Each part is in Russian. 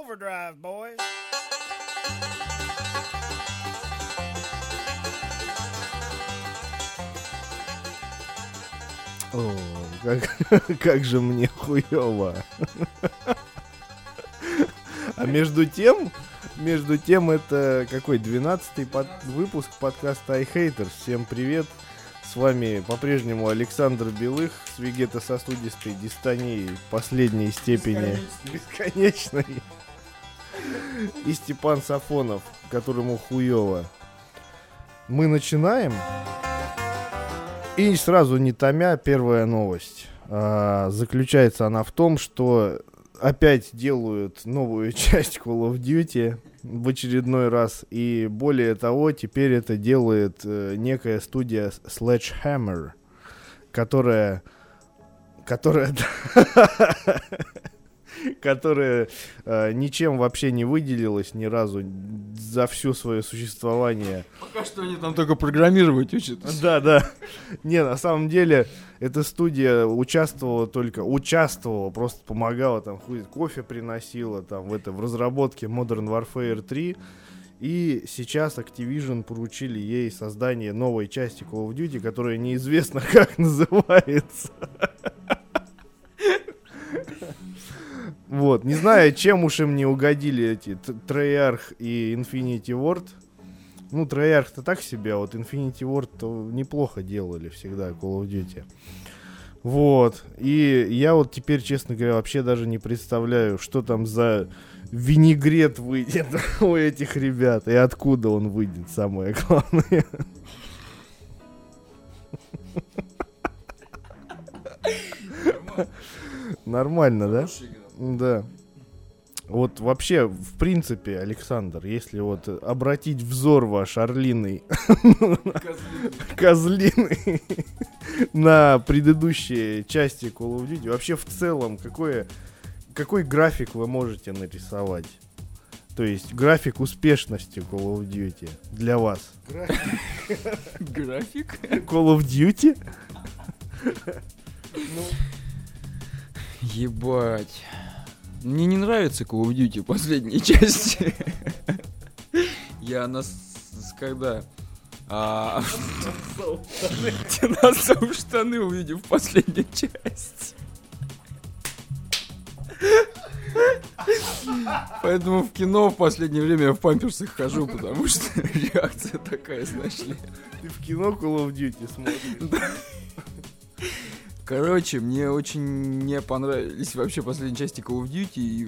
overdrive, boys. О, как, как же мне хуево. А между тем, между тем, это какой, 12-й под, выпуск подкаста iHaters. Всем привет. С вами по-прежнему Александр Белых с вегетососудистой дистонией последней степени бесконечной. И Степан Сафонов, которому хуево. Мы начинаем. И сразу не томя, первая новость. А, заключается она в том, что опять делают новую часть Call of Duty в очередной раз. И более того, теперь это делает э, некая студия Sledgehammer, которая... Которая... которая э, ничем вообще не выделилась ни разу за всю свое существование. Пока что они там только программировать учат. Да, да. Не, на самом деле, эта студия участвовала только, участвовала, просто помогала, там, хуй, кофе приносила, там, в, это, в разработке Modern Warfare 3. И сейчас Activision поручили ей создание новой части Call of Duty, которая неизвестно как называется. Вот, не знаю, чем уж им не угодили эти Treyarch и Infinity Ward. Ну, Treyarch-то так себе, а вот Infinity Ward неплохо делали всегда Call of Duty. Вот, и я вот теперь, честно говоря, вообще даже не представляю, что там за винегрет выйдет у этих ребят, и откуда он выйдет, самое главное. Нормально, да? Да. Вот вообще, в принципе, Александр, если вот обратить взор ваш орлиный, козлиный, на предыдущие части Call of Duty, вообще в целом, какое, какой график вы можете нарисовать? То есть график успешности Call of Duty для вас. График? Call of Duty? Ебать. Мне не нравится Call of Duty последней части. Я нас когда а, динозавр штаны увидел в последней части. Поэтому в кино в последнее время я в памперсах хожу, потому что реакция такая, знаешь ли. Ты в кино Call of Duty смотришь? Короче, мне очень не понравились вообще последние части Call of Duty. И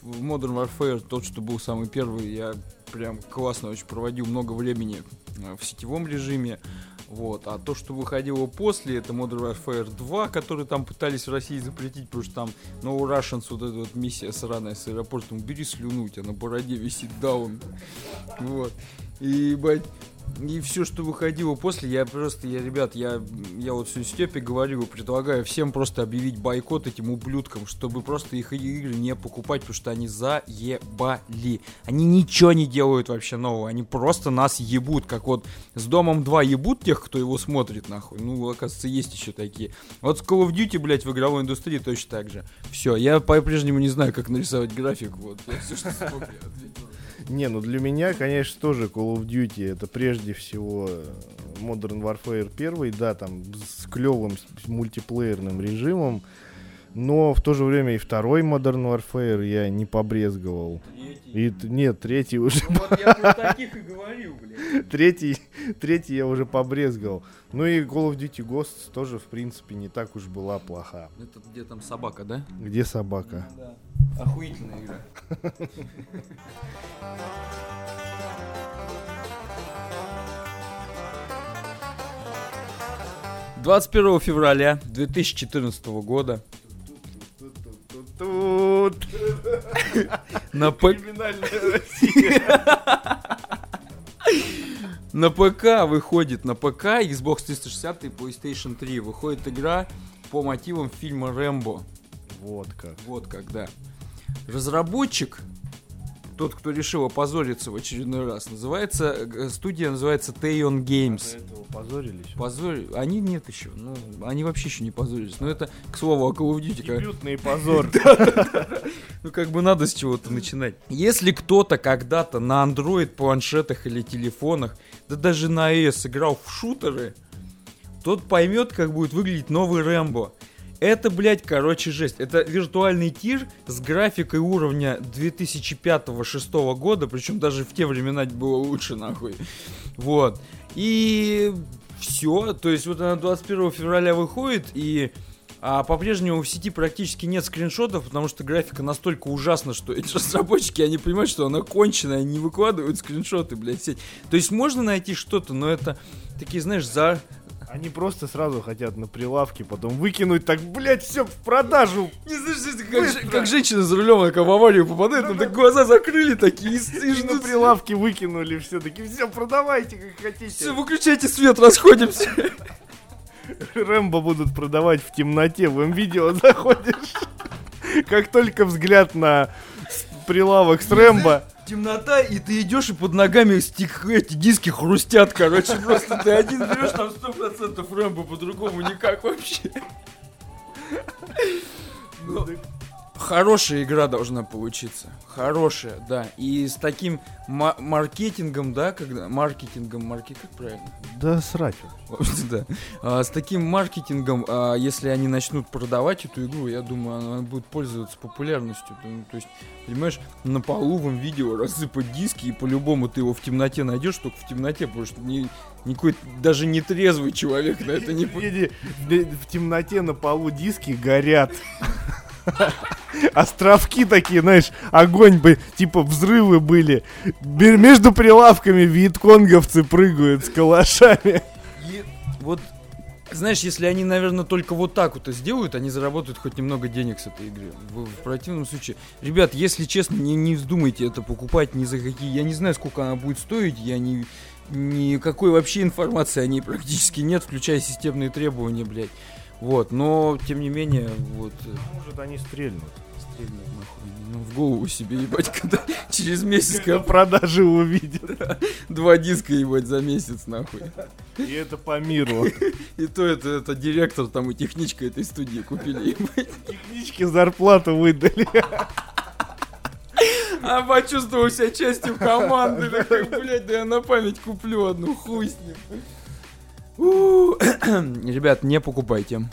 в Modern Warfare, тот, что был самый первый, я прям классно очень проводил много времени э, в сетевом режиме. Вот. А то, что выходило после, это Modern Warfare 2, который там пытались в России запретить, потому что там No Russians, вот эта вот миссия сраная с аэропортом, бери слюну, у тебя на бороде висит даун. Вот. И, бать, и все, что выходило после, я просто, я, ребят, я, я вот все Степе говорю, предлагаю всем просто объявить бойкот этим ублюдкам, чтобы просто их игры не покупать, потому что они заебали. Они ничего не делают вообще нового, они просто нас ебут, как вот с Домом 2 ебут тех, кто его смотрит, нахуй. Ну, оказывается, есть еще такие. Вот с Call of Duty, блядь, в игровой индустрии точно так же. Все, я по-прежнему не знаю, как нарисовать график, вот. Я все, что смог, я ответил. Не, ну для меня, конечно, тоже Call of Duty это прежде всего Modern Warfare 1, да, там с клевым с мультиплеерным режимом, но в то же время и второй Modern Warfare я не побрезговал. И, нет, третий уже... Вот я про таких и говорю, блядь. Третий, третий я уже побрезговал. Ну и Call of Duty Ghosts тоже, в принципе, не так уж была плоха. Это где там собака, да? Где собака? Да. Охуительная игра. Двадцать первого февраля 2014 года Тут на ПК. На ПК выходит, на ПК, Xbox 360 и PlayStation 3 выходит игра по мотивам фильма Рэмбо. Вот как. Вот когда. Разработчик тот, кто решил опозориться в очередной раз. Называется, э, студия называется Taeon Games. Этого позорились. Позор... Они нет еще. Ну, они вообще еще не позорились. Но это, к слову, о Call of Duty. как- Дебютный позор. Ну, как бы надо с чего-то начинать. Если кто-то когда-то на Android планшетах или телефонах, да даже на iOS играл в шутеры, тот поймет, как будет выглядеть новый Рэмбо. Это, блядь, короче, жесть. Это виртуальный тир с графикой уровня 2005-2006 года, причем даже в те времена было лучше, нахуй. Вот. И все. То есть вот она 21 февраля выходит, и а по-прежнему в сети практически нет скриншотов, потому что графика настолько ужасна, что эти разработчики, они понимают, что она конченая, они не выкладывают скриншоты, блядь, в сеть. То есть можно найти что-то, но это такие, знаешь, за... Они просто сразу хотят на прилавке, потом выкинуть так, блядь, все в продажу. Не знаешь, как, же- как женщина за рулем, такая в аварию попадает, там так глаза закрыли такие, и, на прилавке выкинули все таки все, продавайте как хотите. Все, выключайте свет, расходимся. Рэмбо будут продавать в темноте, в видео заходишь. Как только взгляд на прилавок с Рэмбо, Темнота, и ты идешь, и под ногами стик, эти диски хрустят, короче, просто ты один берешь, там 100% Рэмбо, по-другому никак вообще. Ну, Хорошая игра должна получиться. Хорошая, да. И с таким ма- маркетингом, да, когда... Маркетингом, марки... Как правильно? да срать. Да. А, с таким маркетингом, а, если они начнут продавать эту игру, я думаю, она будет пользоваться популярностью. Ну, То есть, понимаешь, на полу в видео рассыпать диски, и по-любому ты его в темноте найдешь, только в темноте, потому что ни, никакой даже не трезвый человек на это не... в темноте на полу диски горят. Островки такие, знаешь, огонь бы, типа взрывы были. Между прилавками вьетконговцы прыгают с калашами. И вот, знаешь, если они, наверное, только вот так вот и сделают, они заработают хоть немного денег с этой игры. В, в противном случае, ребят, если честно, не, не вздумайте это покупать ни за какие. Я не знаю, сколько она будет стоить, я не никакой вообще информации о ней практически нет, включая системные требования, блядь. Вот, но тем не менее, вот э, Может, они стрельнут. стрельнуть нахуй. Ну, в голову себе, ебать, когда через месяц Когда продажи увидят. два диска, ебать, за месяц, нахуй. И это по миру. И то это, это директор там и техничка этой студии купили, ебать. Технички зарплату выдали. А почувствовал себя частью команды. Такой, блядь, да я на память куплю одну, хуй с ним. Ребят, не покупайте.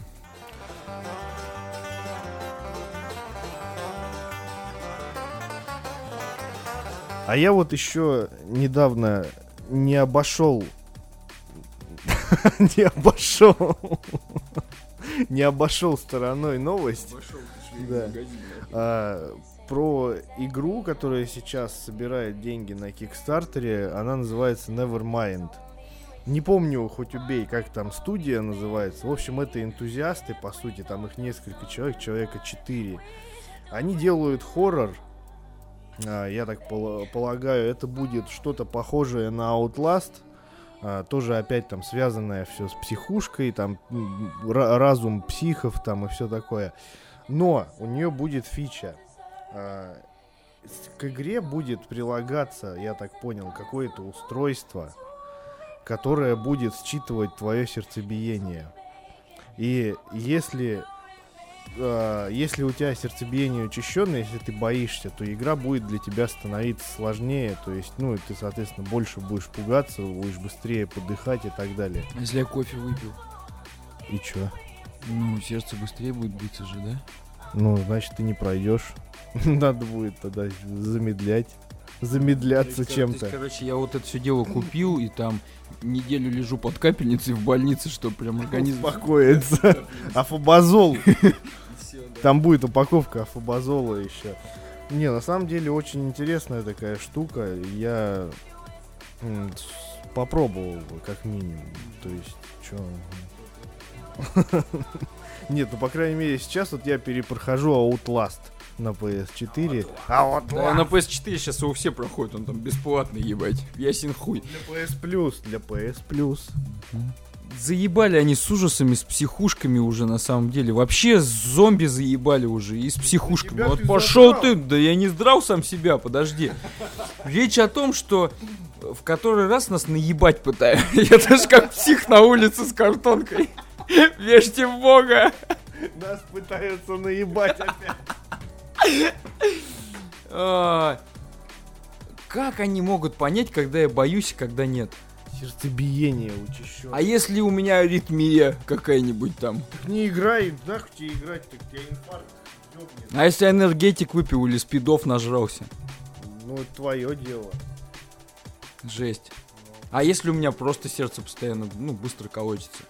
А я вот еще недавно не обошел... Не обошел... Не обошел стороной новость. Да. А, про игру, которая сейчас собирает деньги на Кикстартере, она называется Nevermind. Не помню, хоть убей, как там студия называется. В общем, это энтузиасты, по сути, там их несколько человек, человека 4. Они делают хоррор. А, я так пола- полагаю, это будет что-то похожее на Outlast. А, тоже опять там связанное все с психушкой, там разум психов там и все такое. Но у нее будет фича. А, К игре будет прилагаться, я так понял, какое-то устройство, которое будет считывать твое сердцебиение. И если, а, если у тебя сердцебиение учащенное, если ты боишься, то игра будет для тебя становиться сложнее. То есть, ну, ты, соответственно, больше будешь пугаться, будешь быстрее подыхать и так далее. Если я кофе выпил, И чё? ну, сердце быстрее будет биться же, да? Ну, значит, ты не пройдешь. Надо будет тогда замедлять. Замедляться есть, чем-то. короче, я вот это все дело купил, и там неделю лежу под капельницей в больнице, чтобы прям организм... Успокоиться. Афобазол. Там будет упаковка афобазола еще. Не, на самом деле очень интересная такая штука. Я попробовал как минимум. То есть, что... Нет, ну по крайней мере сейчас вот я перепрохожу Outlast на PS4. А Да, на PS4 сейчас его все проходят, он там бесплатный, ебать. Ясен хуй. Для PS Plus, для PS Plus. Заебали они с ужасами, с психушками уже на самом деле. Вообще с зомби заебали уже и с психушками. Вот ты пошел задрал. ты, да я не здрал сам себя, подожди. Речь о том, что в который раз нас наебать пытают. Я даже как псих на улице с картонкой. Вешьте в бога. Нас пытаются наебать опять. А, Как они могут понять, когда я боюсь, а когда нет? Сердцебиение учащенное. А если у меня аритмия какая-нибудь там? Так не играй, нахуй тебе играть, так тебя инфаркт ёбнет. А если энергетик выпил или спидов нажрался? Ну, это твое дело. Жесть. А если у меня просто сердце постоянно, ну, быстро колотится?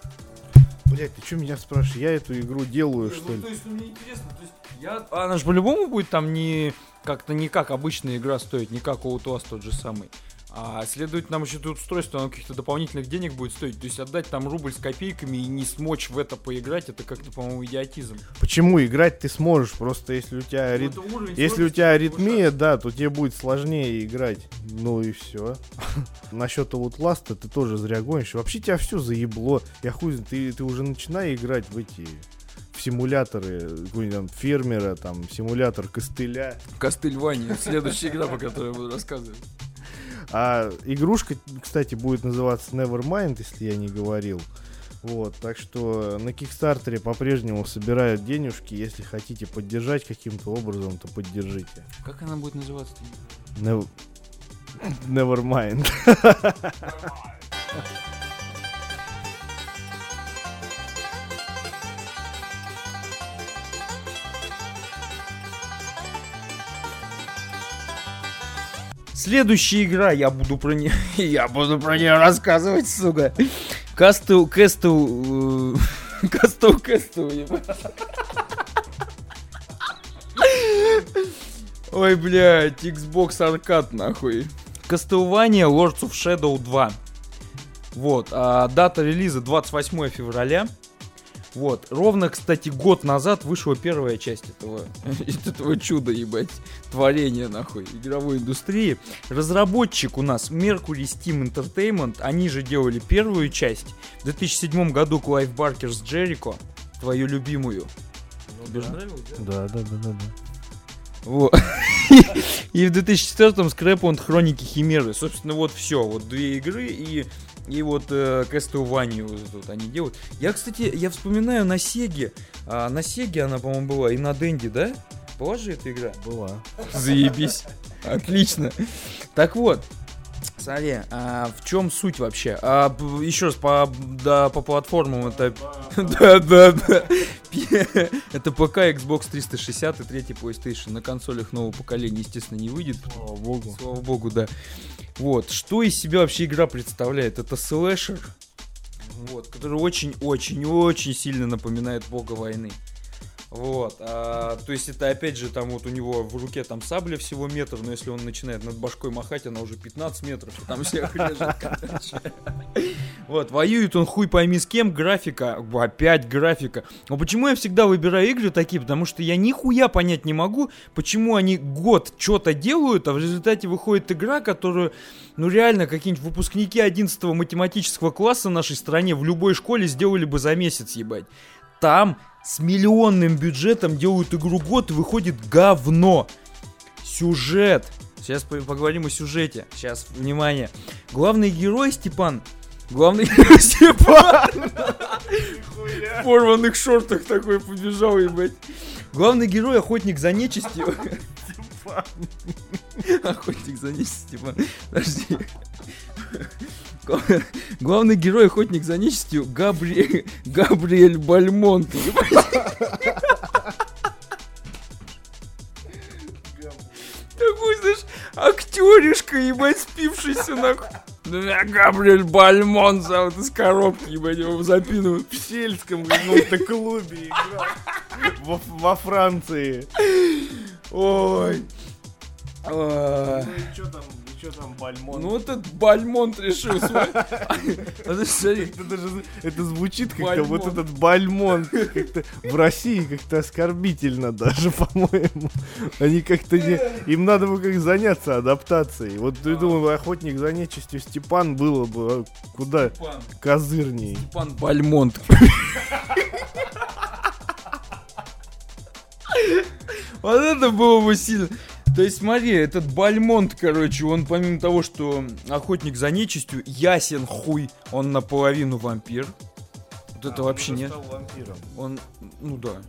Блять, ты что меня спрашиваешь? Я эту игру делаю, что ли? есть, ну, мне интересно, то есть, я... Она же по-любому будет там не... Как-то не как обычная игра стоит, не как Outlast тот же самый. А следовательно, нам еще тут устройство, оно каких-то дополнительных денег будет стоить. То есть отдать там рубль с копейками и не смочь в это поиграть, это как-то, по-моему, идиотизм. Почему играть ты сможешь? Просто если у тебя арит... Если у тебя аритмия, да, то тебе будет сложнее играть. Ну и все. Насчет Outlast ты тоже зря гонишь. Вообще тебя все заебло. Я хуй, ты, ты уже начинай играть в эти симуляторы, там фермера, там симулятор костыля. Костыльвания, следующая игра, по которой я буду рассказывать. А игрушка, кстати, будет называться Nevermind, если я не говорил. Вот, так что на Кикстартере по-прежнему собирают денежки. Если хотите поддержать каким-то образом, то поддержите. Как она будет называться? Nev- Nevermind. Следующая игра, я буду про нее, я буду про нее рассказывать, сука. Кастл, э, Кастл, Кастл, ебать. Ой, блядь, Xbox Arcade, нахуй. Castlevania Lords of Shadow 2. Вот, а дата релиза 28 февраля. Вот, ровно, кстати, год назад вышла первая часть этого, этого чуда, ебать, творения, нахуй, игровой индустрии. Разработчик у нас Mercury Steam Entertainment, они же делали первую часть. В 2007 году Клайв Баркер с Джерико, твою любимую. Тебе же нравилось, да? Да, да, да, да, да. Вот. И в 2004-м Scrapbound Хроники Химеры. Собственно, вот все. Вот две игры и, и вот э, вот вот они делают. Я, кстати, я вспоминаю на Сеге. А, на Сеге она, по-моему, была. И на Денде, да? Была же эта игра? Была. Заебись. Отлично. Так вот, Смотри, а в чем суть вообще? А, еще раз, по, да, по платформам это... Да, да, да. Это ПК, Xbox 360 и третий PlayStation. На консолях нового поколения, естественно, не выйдет. Слава богу. Слава богу, да. Вот, что из себя вообще игра представляет? Это слэшер, вот, который очень-очень-очень сильно напоминает бога войны. Вот, а, то есть это опять же там вот у него в руке там сабля всего метр, но если он начинает над башкой махать, она уже 15 метров, и там всех короче. Вот, воюет он хуй пойми с кем, графика, опять графика. Но почему я всегда выбираю игры такие? Потому что я нихуя понять не могу, почему они год что-то делают, а в результате выходит игра, которую, ну реально, какие-нибудь выпускники 11 математического класса нашей стране в любой школе сделали бы за месяц, ебать. Там с миллионным бюджетом делают игру год и выходит говно. Сюжет. Сейчас по- поговорим о сюжете. Сейчас, внимание. Главный герой Степан. Главный герой Степан. В порванных шортах такой побежал, ебать. Главный герой охотник за нечистью. Охотник за нечистью, Степан. Подожди. Гла- Главный герой охотник за нечистью Габри... Габриэль Бальмонт. Такой, знаешь, актеришка, ебать, спившийся нахуй. Да, Габриэль Бальмонт зовут из коробки, ебать, его запинывают. В сельском каком-то клубе играл. Во, во Франции. Ой. Ну и что там, что там Бальмонт? Ну вот этот Бальмонт решил свой. А Это звучит как-то вот этот бальмонт как-то в России как-то оскорбительно даже, по-моему. Они как-то не... Им надо бы как заняться адаптацией. Вот я думаю, охотник за нечистью Степан было бы а, куда козырней. Степан Бальмонт. Вот это было бы сильно. То есть, смотри, этот Бальмонт, короче, он помимо того, что охотник за нечистью, ясен хуй, он наполовину вампир. Вот это вообще нет. вампиром. Он, ну да,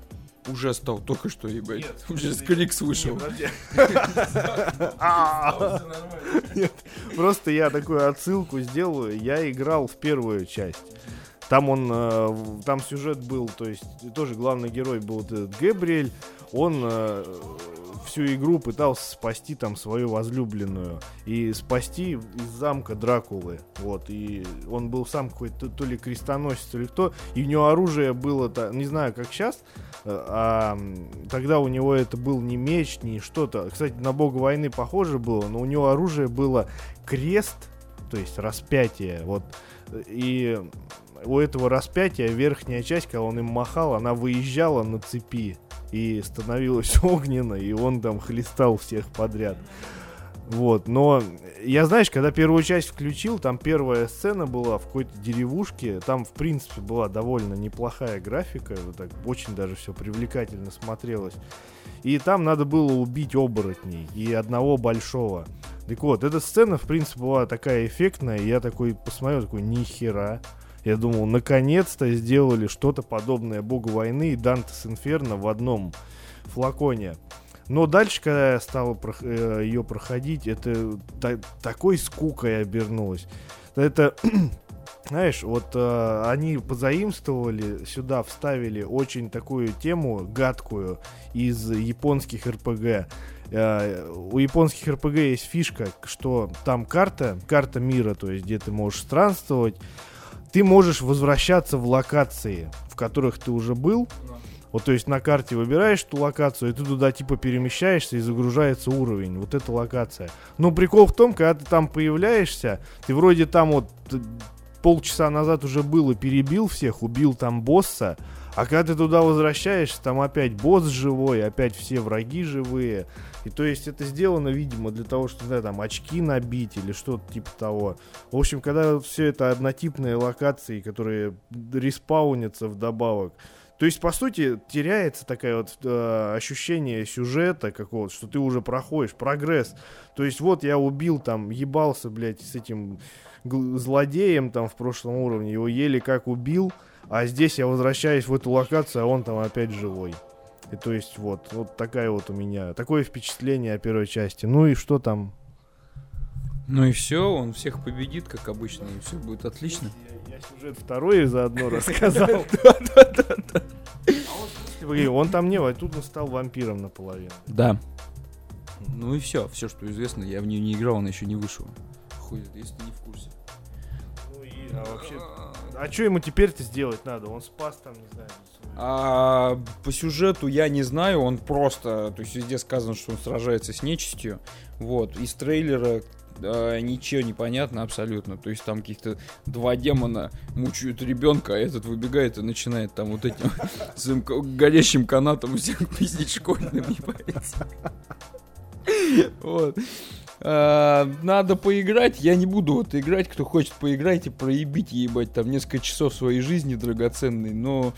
уже стал только что, ебать. Нет, уже. Нет, подожди. А, Нет, просто я такую отсылку сделаю. Я играл в первую часть. Там он, э, там сюжет был, то есть тоже главный герой был этот Гэбриэль. Он э, всю игру пытался спасти там свою возлюбленную и спасти из замка Дракулы. Вот и он был сам какой-то то ли крестоносец, то ли кто. И у него оружие было, та- не знаю, как сейчас, а м, тогда у него это был не меч, не что-то. Кстати, на бога войны похоже было, но у него оружие было крест, то есть распятие. Вот и у этого распятия верхняя часть, когда он им махал, она выезжала на цепи и становилась огненной, и он там хлестал всех подряд. Вот, но я, знаешь, когда первую часть включил, там первая сцена была в какой-то деревушке, там, в принципе, была довольно неплохая графика, вот так очень даже все привлекательно смотрелось. И там надо было убить оборотней и одного большого. Так вот, эта сцена, в принципе, была такая эффектная, и я такой посмотрел, такой, нихера. Я думал, наконец-то сделали что-то подобное Богу войны и Дантес Инферно в одном флаконе. Но дальше, когда я стал ее проходить, это та- такой скукой обернулось. Это, знаешь, вот э, они позаимствовали, сюда вставили очень такую тему гадкую из японских РПГ. Э, у японских РПГ есть фишка, что там карта, карта мира, то есть где ты можешь странствовать, ты можешь возвращаться в локации, в которых ты уже был. Вот, то есть на карте выбираешь ту локацию, и ты туда типа перемещаешься, и загружается уровень. Вот эта локация. Но прикол в том, когда ты там появляешься, ты вроде там вот э, полчаса назад уже был и перебил всех, убил там босса, а когда ты туда возвращаешься, там опять босс живой, опять все враги живые. И то есть это сделано, видимо, для того, чтобы, не там очки набить или что-то типа того. В общем, когда все это однотипные локации, которые респаунятся вдобавок, то есть, по сути, теряется такое вот э, ощущение сюжета какого-то, что ты уже проходишь, прогресс. То есть, вот я убил там, ебался, блядь, с этим злодеем там в прошлом уровне, его еле как убил, а здесь я возвращаюсь в эту локацию, а он там опять живой. И то есть, вот, вот такая вот у меня, такое впечатление о первой части. Ну и что там? Ну и все, он всех победит, как обычно, и все будет отлично. Я, я сюжет второй заодно рассказал. Погоди, Он там не, а тут он стал вампиром наполовину. Да. Ну и все, все, что известно, я в нее не играл, она еще не вышла. Хуй, если ты не в курсе. Ну и, а вообще, а что ему теперь-то сделать надо? Он спас там, не знаю. А по сюжету я не знаю, он просто, то есть везде сказано, что он сражается с нечистью. Вот, из трейлера а, ничего не понятно абсолютно. То есть там каких-то два демона мучают ребенка, а этот выбегает и начинает там вот этим своим горящим канатом всех пиздить школьным, ебать. Вот. А, надо поиграть, я не буду вот играть, кто хочет поиграть и проебить, ебать, там несколько часов своей жизни драгоценной, но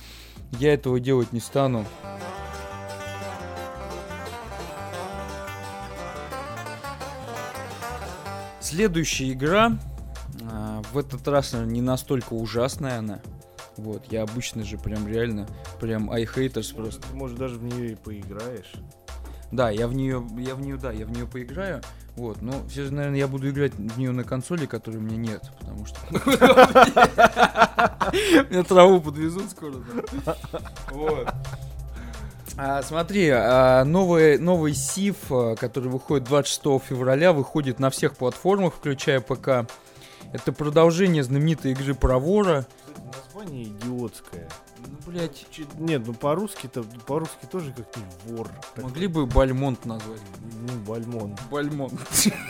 я этого делать не стану. Следующая игра, а, в этот раз наверное, не настолько ужасная она. Вот, я обычно же прям реально, прям iHaters просто. Ты, может, даже в нее и поиграешь. Да, я в нее, я в нее, да, я в нее поиграю. Вот, но все же, наверное, я буду играть в нее на консоли, которой у меня нет, потому что меня траву подвезут скоро. Вот. А, смотри, а, новый, новый Сив, а, который выходит 26 февраля, выходит на всех платформах, включая ПК. Это продолжение знаменитой игры про вора. Название идиотское. Ну, блять, Чё- Нет, ну по-русски-то, по-русски тоже как-нибудь вор. Могли бы Бальмонт назвать. Ну, Бальмон. Бальмонт.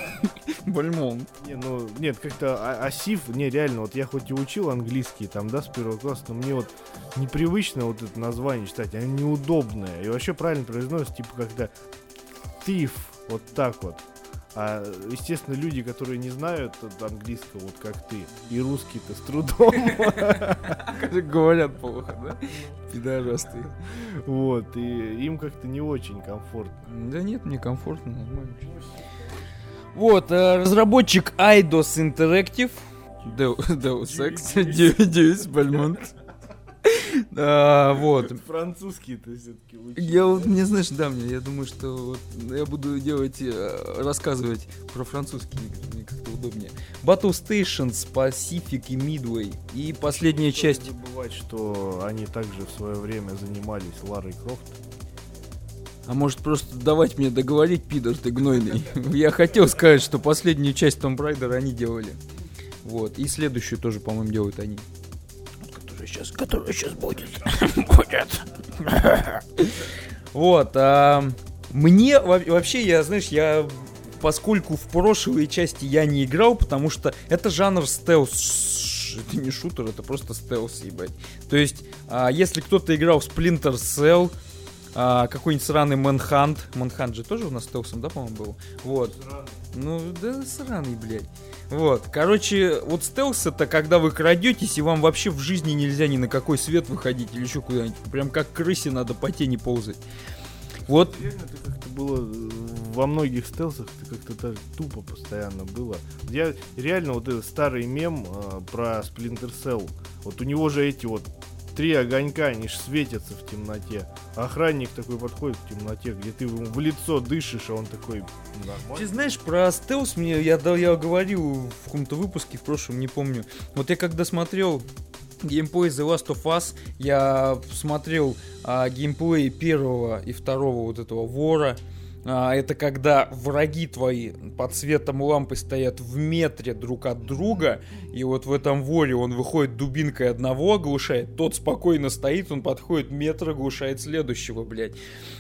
Бальмонт. Не, ну, нет, как-то Асиф, не, реально, вот я хоть и учил английский там, да, с первого класса, но мне вот непривычно вот это название читать, оно неудобное. И вообще правильно произносится, типа, когда thief, вот так вот. А, естественно, люди, которые не знают английского, вот как ты, и русский-то с трудом. Говорят плохо, да? Пидорасты. Вот, и им как-то не очень комфортно. Да нет, мне комфортно, нормально. Вот, э, разработчик Eidos Interactive, Deus Ex, Deus Belmont. А, вот. Французский-то все-таки лучше. Я вот, не знаешь, да, мне, я думаю, что вот я буду делать, э, рассказывать про французские игры, мне как-то удобнее. Battle Stations, Pacific и Midway. И последняя Не часть... стоит забывать, что они также в свое время занимались Ларой Крофт. А может просто давать мне договорить, пидор ты гнойный. Я хотел сказать, что последнюю часть Tomb Raider они делали. Вот. И следующую тоже, по-моему, делают они. Которая сейчас, которая сейчас будет. Будет. Вот. а, Мне во- вообще, я, знаешь, я поскольку в прошлой части я не играл, потому что это жанр стелс. Это не шутер, это просто стелс, ебать. То есть, а, если кто-то играл в Splinter Cell, а, какой-нибудь сраный Manhunt. Manhunt же тоже у нас стелсом, да, по-моему, был? Вот. Ну, да, сраный, блядь. Вот. Короче, вот стелс это когда вы крадетесь, и вам вообще в жизни нельзя ни на какой свет выходить или еще куда-нибудь. Прям как крысе надо по тени ползать. Вот. Реально, ты как-то было э, во многих стелсах, ты как-то так тупо постоянно было. Я реально вот этот старый мем э, про Splinter Cell. Вот у него же эти вот три огонька, они ж светятся в темноте. Охранник такой подходит в темноте, где ты ему в лицо дышишь, а он такой Ты нормально. знаешь, про стелс мне, я, да, я говорил в каком-то выпуске, в прошлом, не помню. Вот я когда смотрел геймплей The Last of Us, я смотрел а, геймплей первого и второго вот этого вора. А, это когда враги твои под светом лампы стоят в метре друг от друга, и вот в этом воре он выходит дубинкой одного оглушает, тот спокойно стоит, он подходит метр, оглушает следующего, блядь.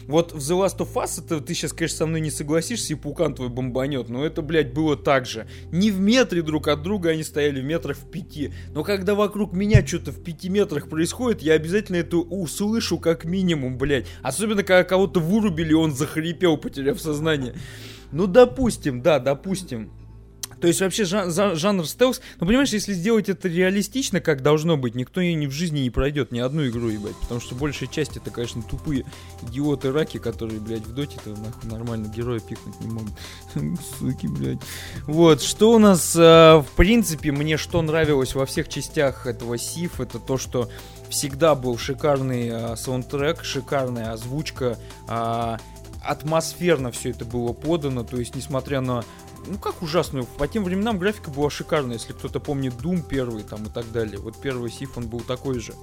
Вот в The Last of Us, это ты сейчас, конечно, со мной не согласишься, и пукан твой бомбанет, но это, блядь, было так же. Не в метре друг от друга они стояли, в метрах в пяти. Но когда вокруг меня что-то в пяти метрах происходит, я обязательно это услышу как минимум, блядь. Особенно, когда кого-то вырубили, он захрипел, потеряв сознание. Ну, допустим, да, допустим. То есть вообще жанр стелс, ну понимаешь, если сделать это реалистично, как должно быть, никто и ни в жизни не пройдет ни одну игру, ебать. Потому что большая часть это, конечно, тупые идиоты раки, которые, блядь, в доте-то нахуй нормально героя пикнуть не могут. Суки, блядь. Вот, что у нас, э, в принципе, мне что нравилось во всех частях этого Сиф, это то, что всегда был шикарный э, саундтрек, шикарная озвучка, а, атмосферно все это было подано, то есть, несмотря на ну как ужасную, по тем временам графика была шикарная, если кто-то помнит Doom первый там и так далее. Вот первый Сиф, он был такой же.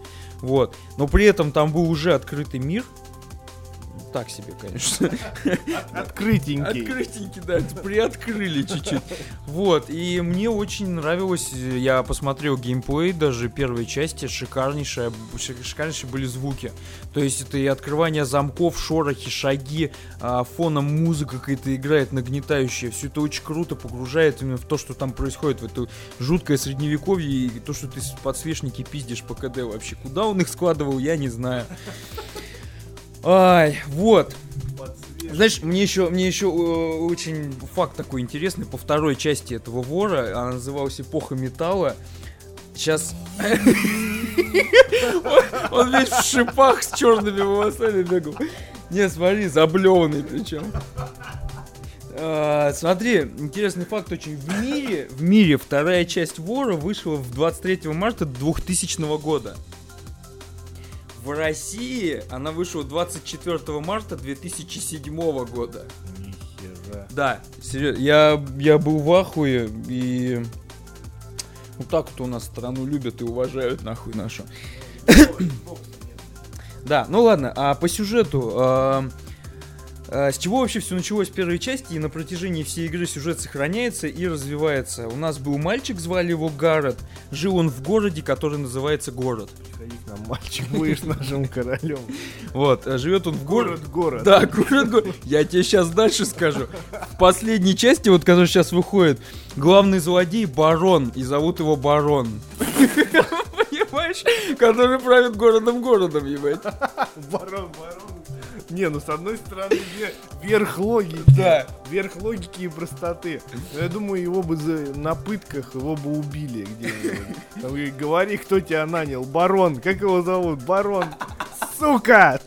Вот. Но при этом там был уже открытый мир. Так себе, конечно. Открытенький. Открытенький, да, приоткрыли чуть-чуть. Вот, и мне очень нравилось, я посмотрел геймплей даже первой части, шикарнейшая, шик- шикарнейшие были звуки. То есть это и открывание замков, шорохи, шаги, а, фоном музыка какая-то играет нагнетающая. Все это очень круто погружает именно в то, что там происходит, в это жуткое средневековье и то, что ты подсвечники пиздишь по КД вообще. Куда он их складывал, я не знаю. Ай, вот. Знаешь, мне еще, мне еще э, очень факт такой интересный по второй части этого вора. Она называлась «Эпоха металла». Сейчас... Он весь в шипах с черными волосами бегал. Не, смотри, заблеванный причем. А, Смотри, интересный факт очень. В мире, в мире вторая часть вора вышла в 23 марта 2000 года. В России она вышла 24 марта 2007 года. Нихера. Да, серьезно, я, я был в ахуе, и вот так вот у нас страну любят и уважают, нахуй нашу. Да, ну ладно, а по сюжету... а, С чего вообще все началось в первой части, и на протяжении всей игры сюжет сохраняется и развивается. У нас был мальчик, звали его Гаррет. Жил он в городе, который называется Город. Приходи к нам, мальчик, будешь нашим королем. Вот, а живет он в городе. Город, город. Да, город, город. Я тебе сейчас дальше скажу. В последней части, вот которая сейчас выходит, главный злодей Барон, и зовут его Барон. Понимаешь? Который правит городом-городом, ебать. Барон, барон. Не, ну с одной стороны, ве- верх логики. Да. Верх логики и простоты. Но я думаю, его бы за- на пытках его бы убили где-нибудь. Говори, кто тебя нанял. Барон. Как его зовут? Барон. Сука!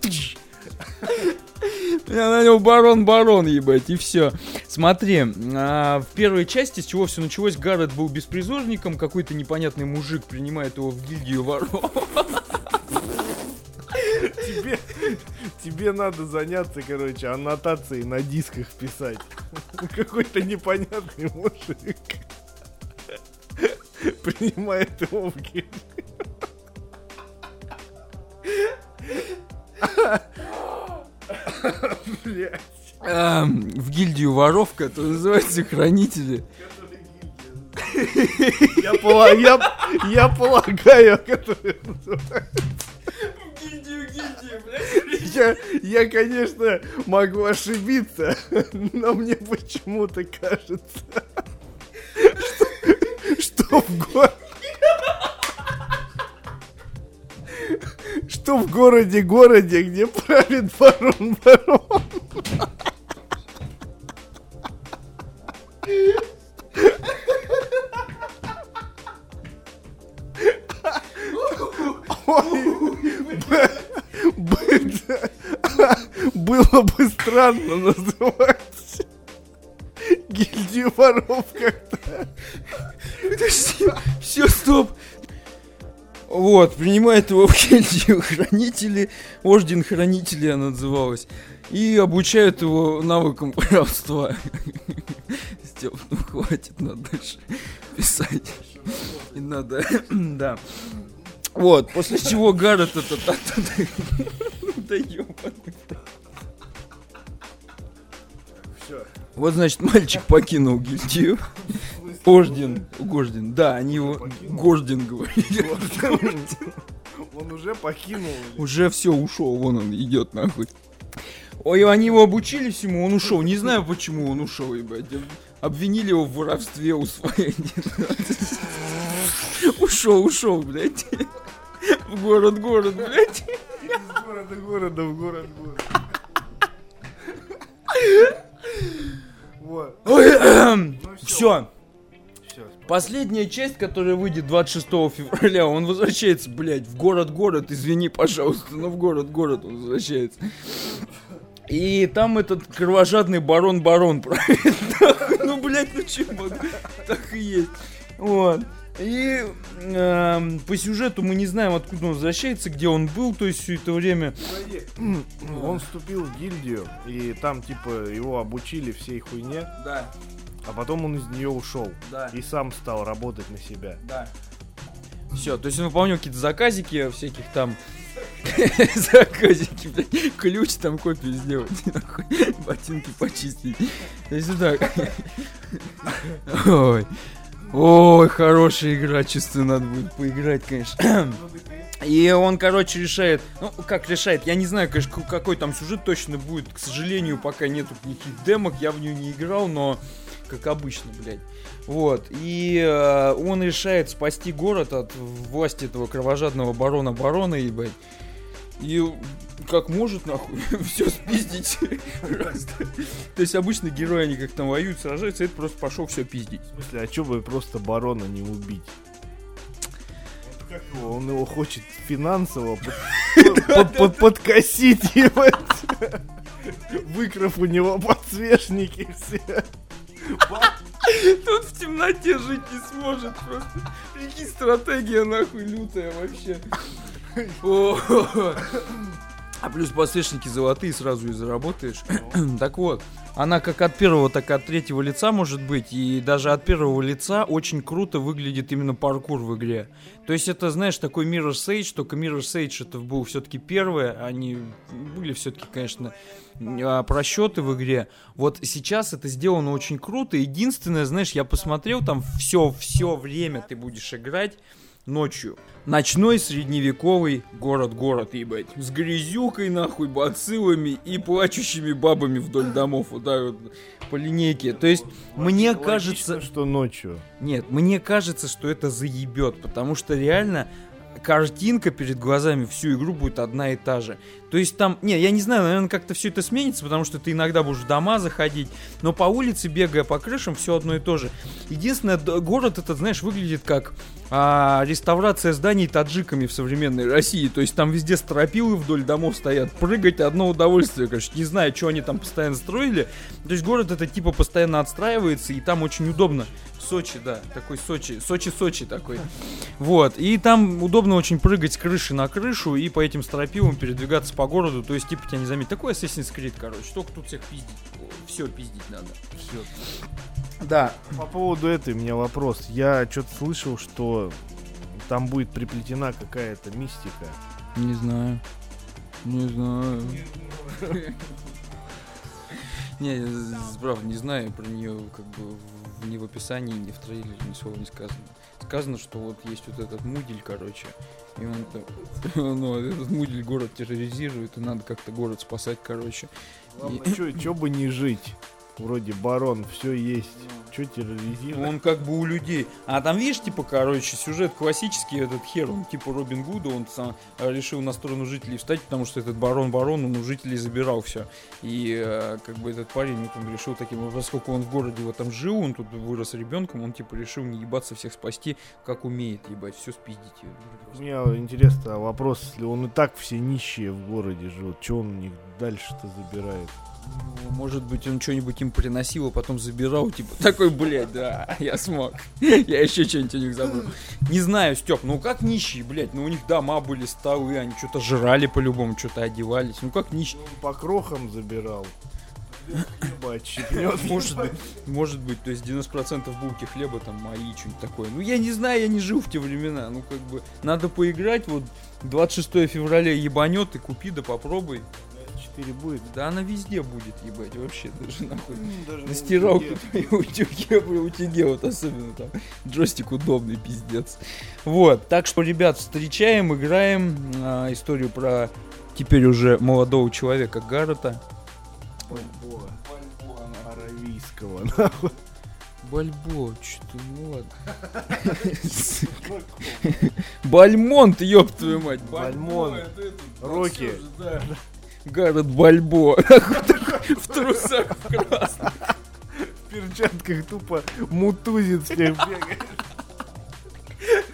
Я нанял барон, барон, ебать, и все. Смотри, а, в первой части, с чего все началось, Гаррет был беспризорником, какой-то непонятный мужик принимает его в гильдию воров. Тебе надо заняться, короче, аннотацией на дисках писать. Какой-то непонятный мужик. Принимает его в гильдию. Блять. В гильдию воров, которая называется Хранители. Я, пола- я, я полагаю, который называется. Гильдию, гильдию, блядь. я, я, конечно, могу ошибиться, но мне почему-то кажется, что, что в городе... Что в городе-городе, где правит барон-барон. Было бы странно называть гильдию воров как-то. Подожди, все, стоп. Вот, принимает его в гильдию хранители, орден хранителей она называлась, и обучают его навыкам воровства. Степ, ну хватит, надо дальше писать. И надо, да. Вот, после чего Гаррет это... Да ёбаный. Вот, значит, мальчик покинул гильдию. Орден, Гожден, да, они его? Гожден говорили. Он уже покинул. Уже все, ушел, вон он идет нахуй. Ой, они его обучили всему, он ушел. Не знаю, почему он ушел, ебать. Обвинили его в воровстве, усвоении. Ушел, ушел, блядь. В город, город, блядь. Из города города в город город. Вот. Все. Все. Последняя часть, которая выйдет 26 февраля, он возвращается, блядь, в город-город, извини, пожалуйста, но в город-город он возвращается. И там этот кровожадный барон-барон правит. Ну, блядь, ну че могу? Так и есть. Вот. И эм, по сюжету мы не знаем, откуда он возвращается, где он был, то есть все это время. Он вступил в гильдию, и там, типа, его обучили всей хуйне, Да, а потом он из нее ушел. да. И сам стал работать на себя. Да. Все, то есть он выполнял какие-то заказики всяких там. Заказики, блядь. Ключ там копию сделать. нахуй, Ботинки почистить. То есть вот так. Ой. Ой, хорошая игра, чувствую, надо будет поиграть, конечно. И он, короче, решает, ну, как решает, я не знаю, конечно, ка- какой там сюжет точно будет, к сожалению, пока нету никаких демок, я в нее не играл, но как обычно, блядь. Вот, и э, он решает спасти город от власти этого кровожадного барона-барона, ебать. И как может, нахуй, все спиздить. То есть обычно герои, они как там воюют, сражаются, это просто пошел все пиздить. В смысле, а чё бы просто барона не убить? Как его? Он его хочет финансово под- под- под- подкосить, ебать. Выкрав у него подсвечники все. Тут в темноте жить не сможет просто. Прикинь, стратегия нахуй лютая вообще. А плюс подсвечники золотые, сразу и заработаешь. так вот, она как от первого, так и от третьего лица может быть. И даже от первого лица очень круто выглядит именно паркур в игре. То есть это, знаешь, такой Mirror's Edge, только Mirror's Edge это был все-таки первое. Они были все-таки, конечно, а, просчеты в игре. Вот сейчас это сделано очень круто. Единственное, знаешь, я посмотрел там все, все время ты будешь играть ночью. Ночной средневековый город-город, ебать. С грязюкой, нахуй, бациллами и плачущими бабами вдоль домов. Вот так вот по линейке. То есть, мне Логично, кажется... что ночью. Нет, мне кажется, что это заебет, потому что реально картинка перед глазами всю игру будет одна и та же. То есть там, не, я не знаю, наверное, как-то все это сменится, потому что ты иногда будешь в дома заходить, но по улице, бегая по крышам, все одно и то же. Единственное, город этот, знаешь, выглядит как а, реставрация зданий таджиками в современной России. То есть там везде стропилы вдоль домов стоят. Прыгать одно удовольствие, конечно. Не знаю, что они там постоянно строили. То есть город это типа постоянно отстраивается, и там очень удобно. Сочи, да, такой Сочи, Сочи-Сочи такой. Вот, и там удобно очень прыгать с крыши на крышу и по этим стропилам передвигаться по городу, то есть типа тебя не заметить. Такой Assassin's Creed, короче, только тут всех пиздить. Все пиздить надо. Все. Да. По поводу этой у меня вопрос. Я что-то слышал, что там будет приплетена какая-то мистика. Не знаю. Не знаю. Не, правда, не знаю про нее, как бы ни в описании, ни в трейлере ни слова не сказано. Сказано, что вот есть вот этот мудель, короче, и он, ну, этот мудель город терроризирует, и надо как-то город спасать, короче. Главное, и... что бы не жить. Вроде барон, все есть. Че терроризирует? Он как бы у людей. А там, видишь, типа, короче, сюжет классический, этот хер, он типа Робин Гуда, он сам решил на сторону жителей встать, потому что этот барон барон, он у жителей забирал все. И э, как бы этот парень, вот, он решил таким, поскольку он в городе вот там жил, он тут вырос ребенком, он типа решил не ебаться всех спасти, как умеет, ебать, все спиздить. Мне интересно вопрос, если он и так все нищие в городе живут, что он у них дальше-то забирает? Ну, может быть, он что-нибудь им приносил, а потом забирал, типа, такой, блядь, да, я смог. Я еще что-нибудь у них забыл. Не знаю, Степ, ну как нищие, блядь, ну у них дома были, столы, они что-то жрали по-любому, что-то одевались. Ну как нищие. Ну, по крохам забирал. Может быть, может быть, то есть 90% булки хлеба там мои, что-нибудь такое. Ну, я не знаю, я не жил в те времена. Ну, как бы, надо поиграть, вот 26 февраля ебанет, и купи, да попробуй. 4 будет? Да она везде будет, ебать, вообще даже нахуй. Даже на стиралку твою утюге, утюге, вот особенно там. Джойстик удобный, пиздец. Вот, так что, ребят, встречаем, играем а, историю про теперь уже молодого человека Гаррета. Бальбоа. Аравийского, нахуй. Бальбо, что-то, ну ладно. Бальмонт, ёб твою мать. Бальмонт. Рокки. Гаррет Бальбо. В трусах красных. В перчатках тупо мутузит всех бегает.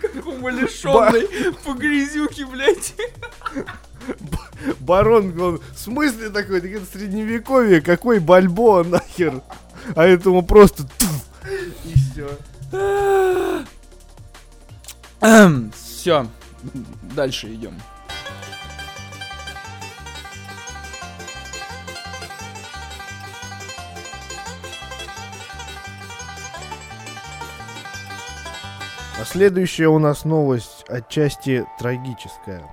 Как умалишенный по грязюке, блядь. Барон, он в смысле такой? Так это средневековье, какой Бальбо нахер? А этому просто и все. Все, дальше идем. А следующая у нас новость отчасти трагическая.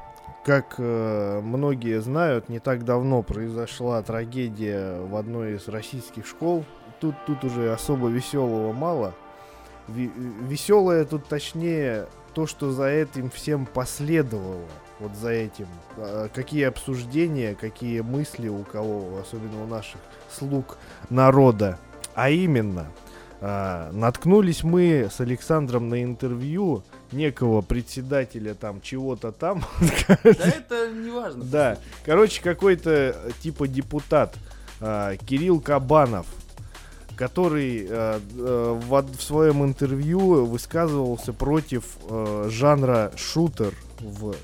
Как э, многие знают, не так давно произошла трагедия в одной из российских школ. Тут, тут уже особо веселого мало. Веселое тут точнее то, что за этим всем последовало. Вот за этим. А, какие обсуждения, какие мысли у кого, особенно у наших слуг народа. А именно, а, наткнулись мы с Александром на интервью некого председателя там чего-то там. Да это не важно. Да, короче, какой-то типа депутат а, Кирилл Кабанов, который а, а, в, в своем интервью высказывался против жанра шутер в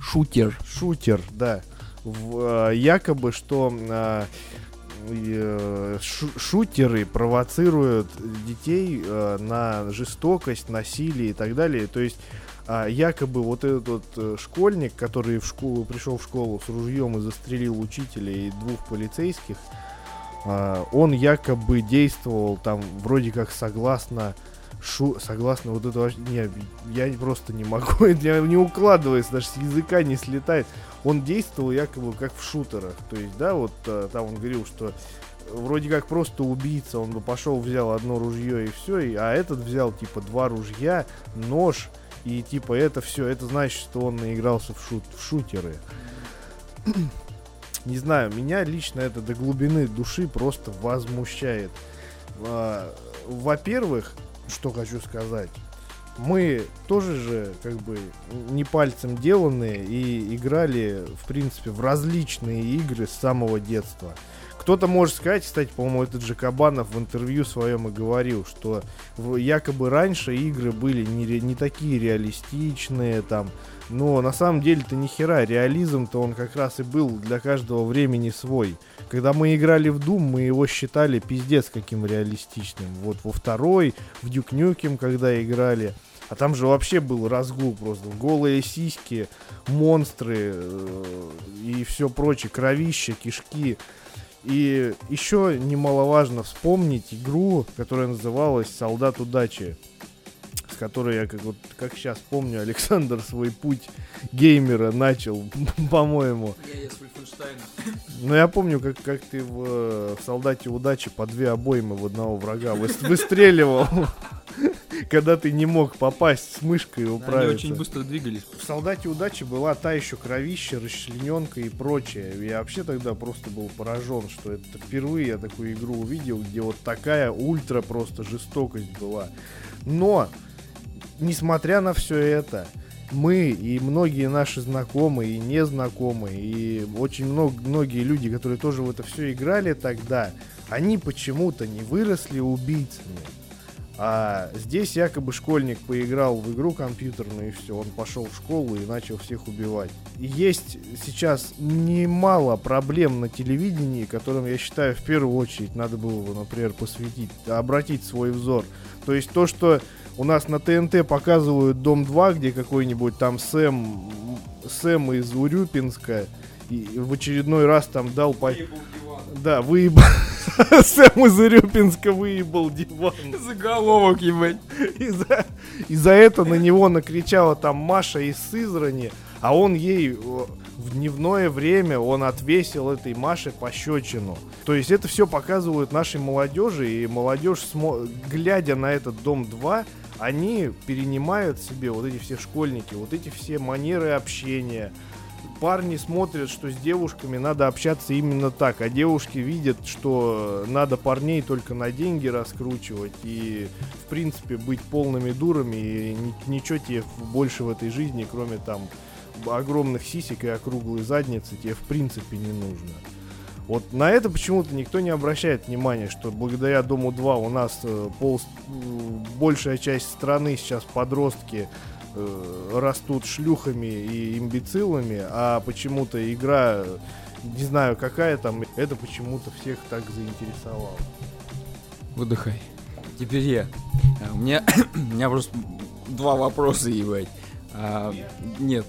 шутер шутер, да, в, якобы что а, Э, шутеры провоцируют детей э, на жестокость, насилие и так далее. То есть а якобы вот этот э, школьник, который в школу пришел в школу с ружьем и застрелил учителя и двух полицейских, а, он якобы действовал там вроде как согласно шу, согласно вот этого, не, я просто не могу, я не укладывается, даже с языка не слетает. Он действовал якобы как в шутерах, то есть, да, вот а, там он говорил, что вроде как просто убийца, он бы пошел, взял одно ружье и все, и, а этот взял типа два ружья, нож, и типа это все, это значит, что он наигрался в, шут, в шутеры. Не знаю, меня лично это до глубины души просто возмущает. А, во-первых, что хочу сказать, мы тоже же как бы не пальцем деланные и играли, в принципе, в различные игры с самого детства. Кто-то может сказать, кстати, по-моему, этот же Кабанов в интервью своем и говорил, что якобы раньше игры были не, не такие реалистичные, там, но на самом деле-то ни хера, реализм-то он как раз и был для каждого времени свой. Когда мы играли в Doom, мы его считали пиздец каким реалистичным. Вот во второй, в Duke Nukem, когда играли, а там же вообще был разгул просто. Голые сиськи, монстры э, и все прочее, кровища, кишки. И еще немаловажно вспомнить игру, которая называлась «Солдат удачи», которой я, как, вот, как сейчас помню, Александр свой путь геймера начал, по-моему. Я, Вольфенштейна. Ну, я помню, как, как ты в, в «Солдате удачи» по две обоймы в одного врага выстреливал. когда ты не мог попасть с мышкой и управиться. Они очень быстро двигались. В «Солдате удачи» была та еще кровища, расчлененка и прочее. Я вообще тогда просто был поражен, что это впервые я такую игру увидел, где вот такая ультра просто жестокость была. Но, несмотря на все это, мы и многие наши знакомые и незнакомые, и очень много, многие люди, которые тоже в это все играли тогда, они почему-то не выросли убийцами. А здесь якобы школьник поиграл в игру компьютерную и все, он пошел в школу и начал всех убивать. Есть сейчас немало проблем на телевидении, которым я считаю в первую очередь надо было бы, например, посвятить, обратить свой взор. То есть то, что у нас на ТНТ показывают Дом 2, где какой-нибудь там Сэм, Сэм из Урюпинска и в очередной раз там дал по... Да, выебал. Сэм из Урюпинска выебал диван. Заголовок, ебать. И за, и за это на него накричала там Маша из Сызрани, а он ей в дневное время он отвесил этой Маше пощечину. То есть это все показывают нашей молодежи, и молодежь, глядя на этот Дом 2, они перенимают себе вот эти все школьники, вот эти все манеры общения, парни смотрят, что с девушками надо общаться именно так, а девушки видят, что надо парней только на деньги раскручивать и, в принципе, быть полными дурами, и ничего тебе больше в этой жизни, кроме там огромных сисек и округлой задницы, тебе в принципе не нужно. Вот на это почему-то никто не обращает внимания, что благодаря Дому 2 у нас э, пол, большая часть страны сейчас подростки э, растут шлюхами и имбецилами, а почему-то игра, не знаю какая там, это почему-то всех так заинтересовало. Выдыхай. Теперь я. У меня, у меня просто два вопроса, ебать. А, нет,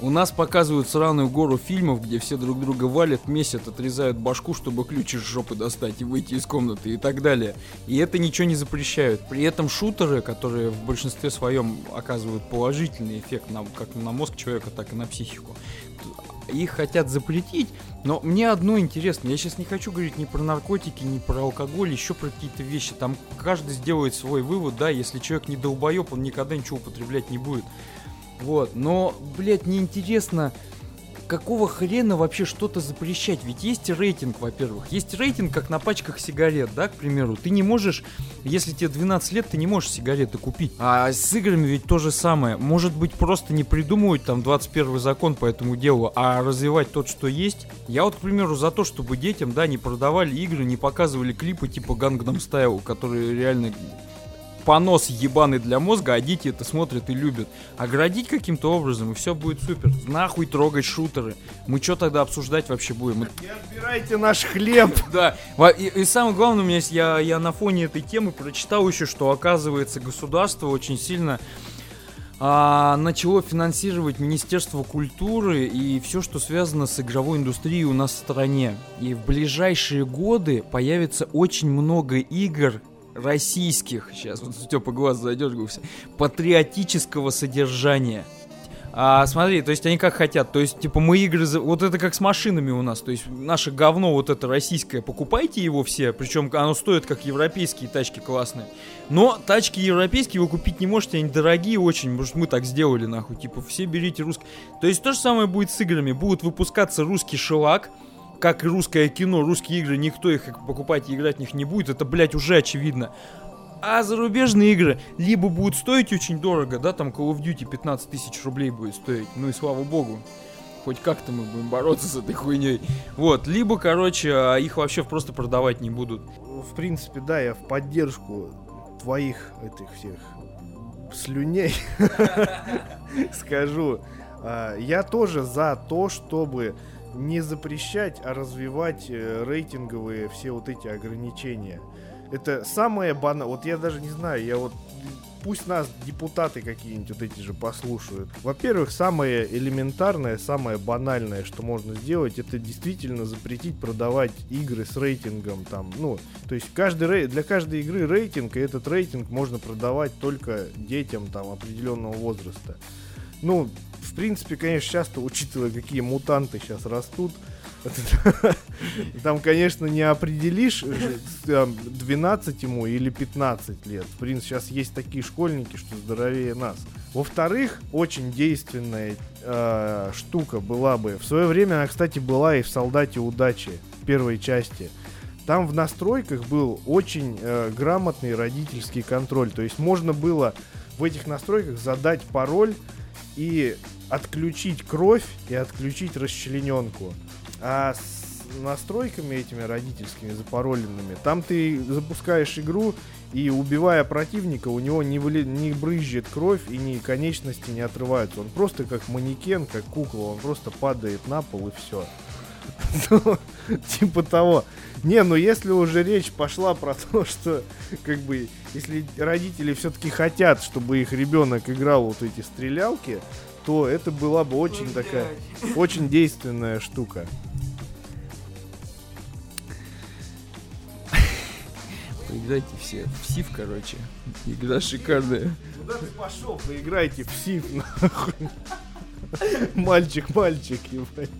у нас показывают сраную гору фильмов, где все друг друга валят, месят, отрезают башку, чтобы ключ из жопы достать и выйти из комнаты и так далее. И это ничего не запрещают. При этом шутеры, которые в большинстве своем оказывают положительный эффект на, как на мозг человека, так и на психику, их хотят запретить, но мне одно интересно, я сейчас не хочу говорить ни про наркотики, ни про алкоголь, еще про какие-то вещи, там каждый сделает свой вывод, да, если человек не долбоеб, он никогда ничего употреблять не будет. Вот, но, блядь, неинтересно, какого хрена вообще что-то запрещать? Ведь есть рейтинг, во-первых. Есть рейтинг, как на пачках сигарет, да, к примеру. Ты не можешь, если тебе 12 лет, ты не можешь сигареты купить. А с играми ведь то же самое. Может быть, просто не придумывать там 21 закон по этому делу, а развивать тот, что есть. Я вот, к примеру, за то, чтобы детям, да, не продавали игры, не показывали клипы типа Gangnam Style, которые реально понос ебаный для мозга, а дети это смотрят и любят. Оградить каким-то образом, и все будет супер. Нахуй трогать шутеры. Мы что тогда обсуждать вообще будем? Не отбирайте наш хлеб! Да. И, и самое главное, у меня есть, я, я на фоне этой темы прочитал еще, что оказывается государство очень сильно а, начало финансировать Министерство культуры и все, что связано с игровой индустрией у нас в стране. И в ближайшие годы появится очень много игр российских, сейчас вот Степа глаз задергался, патриотического содержания. А, смотри, то есть они как хотят, то есть, типа, мы игры, за... вот это как с машинами у нас, то есть наше говно вот это российское, покупайте его все, причем оно стоит как европейские тачки классные, но тачки европейские вы купить не можете, они дорогие очень, потому что мы так сделали, нахуй, типа, все берите русский. То есть то же самое будет с играми, будут выпускаться русский шелак, как и русское кино, русские игры, никто их покупать и играть в них не будет, это, блядь, уже очевидно. А зарубежные игры либо будут стоить очень дорого, да, там Call of Duty 15 тысяч рублей будет стоить, ну и слава богу. Хоть как-то мы будем бороться с этой хуйней. Вот, либо, короче, а, их вообще просто продавать не будут. В принципе, да, я в поддержку твоих этих всех слюней скажу. А, я тоже за то, чтобы не запрещать, а развивать э, рейтинговые все вот эти ограничения. Это самое банальное. Вот я даже не знаю, я вот пусть нас депутаты какие-нибудь вот эти же послушают. Во-первых, самое элементарное, самое банальное, что можно сделать, это действительно запретить продавать игры с рейтингом там, ну, то есть каждый рей... для каждой игры рейтинг, и этот рейтинг можно продавать только детям там определенного возраста. Ну, в принципе, конечно, часто, учитывая, какие мутанты сейчас растут, там, конечно, не определишь, 12 ему или 15 лет. В принципе, сейчас есть такие школьники, что здоровее нас. Во-вторых, очень действенная э, штука была бы. В свое время она, кстати, была и в «Солдате удачи» в первой части. Там в настройках был очень э, грамотный родительский контроль. То есть можно было в этих настройках задать пароль и отключить кровь и отключить расчлененку. А с настройками этими родительскими запароленными, там ты запускаешь игру и убивая противника, у него не, выли... не брызжет кровь и ни конечности не отрываются. Он просто как манекен, как кукла, он просто падает на пол и все. Ну, типа того. Не, ну если уже речь пошла про то, что как бы если родители все-таки хотят, чтобы их ребенок играл вот эти стрелялки, то это была бы очень такая, очень действенная штука. Поиграйте все в Сив, короче. Игра шикарная. Куда ты пошел? Поиграйте в Сив, нахуй. Мальчик, мальчик, ебать.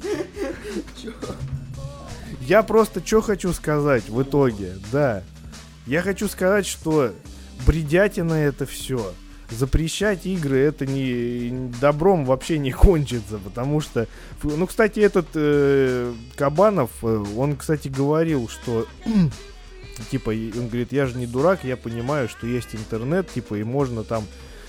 Я просто что хочу сказать в итоге, да. Я хочу сказать, что бредятина это все запрещать игры это не добром вообще не кончится, потому что, ну, кстати, этот э, Кабанов, э, он, кстати, говорил, что типа, он говорит, я же не дурак, я понимаю, что есть интернет, типа, и можно там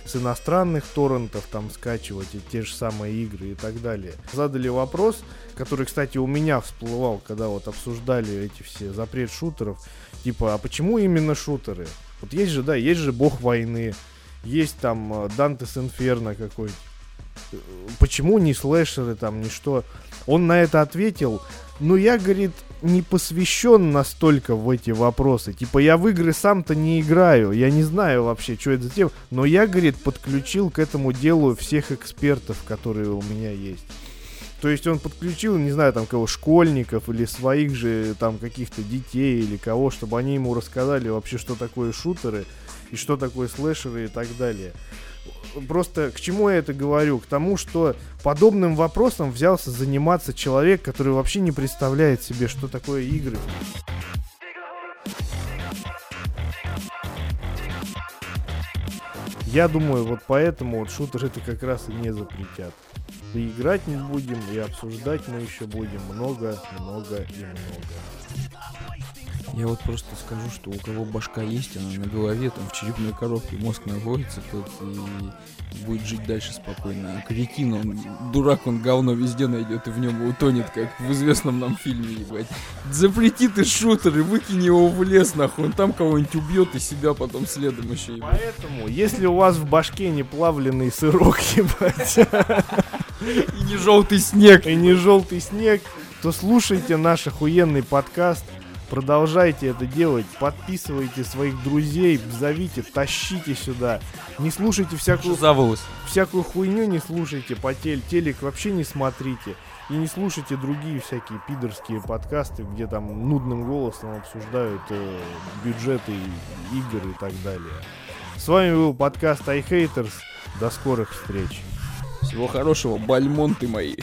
с иностранных торрентов там скачивать и те же самые игры и так далее. Задали вопрос, который, кстати, у меня всплывал, когда вот обсуждали эти все запрет шутеров, типа, а почему именно шутеры? Вот есть же, да, есть же бог войны, есть там Дантес Инферно какой-то. Почему не слэшеры там, ни что? Он на это ответил, ну я, говорит, не посвящен настолько в эти вопросы. Типа я в игры сам-то не играю, я не знаю вообще, что это за тема. Но я, говорит, подключил к этому делу всех экспертов, которые у меня есть. То есть он подключил, не знаю, там кого, школьников или своих же там каких-то детей или кого, чтобы они ему рассказали вообще, что такое шутеры и что такое слэшеры и так далее. Просто к чему я это говорю? К тому, что подобным вопросом взялся заниматься человек, который вообще не представляет себе, что такое игры. Я думаю, вот поэтому вот шутеры это как раз и не запретят. И играть не будем, и обсуждать мы еще будем много, много и много. Я вот просто скажу, что у кого башка есть, она на голове, там в черепной коробке мозг находится, тот и будет жить дальше спокойно. А кретин, он дурак, он говно везде найдет и в нем утонет, как в известном нам фильме, ебать. Запрети ты шутер и выкинь его в лес, нахуй, он там кого-нибудь убьет и себя потом следом еще, ебать. Поэтому, если у вас в башке не плавленый сырок, ебать, и не желтый снег, и не желтый снег, то слушайте наш охуенный подкаст Продолжайте это делать, подписывайте своих друзей, зовите, тащите сюда. Не слушайте всякую, За волос. всякую хуйню, не слушайте по теле, телек вообще не смотрите. И не слушайте другие всякие пидорские подкасты, где там нудным голосом обсуждают э, бюджеты игр и так далее. С вами был подкаст iHaters. До скорых встреч. Всего хорошего, бальмонты мои.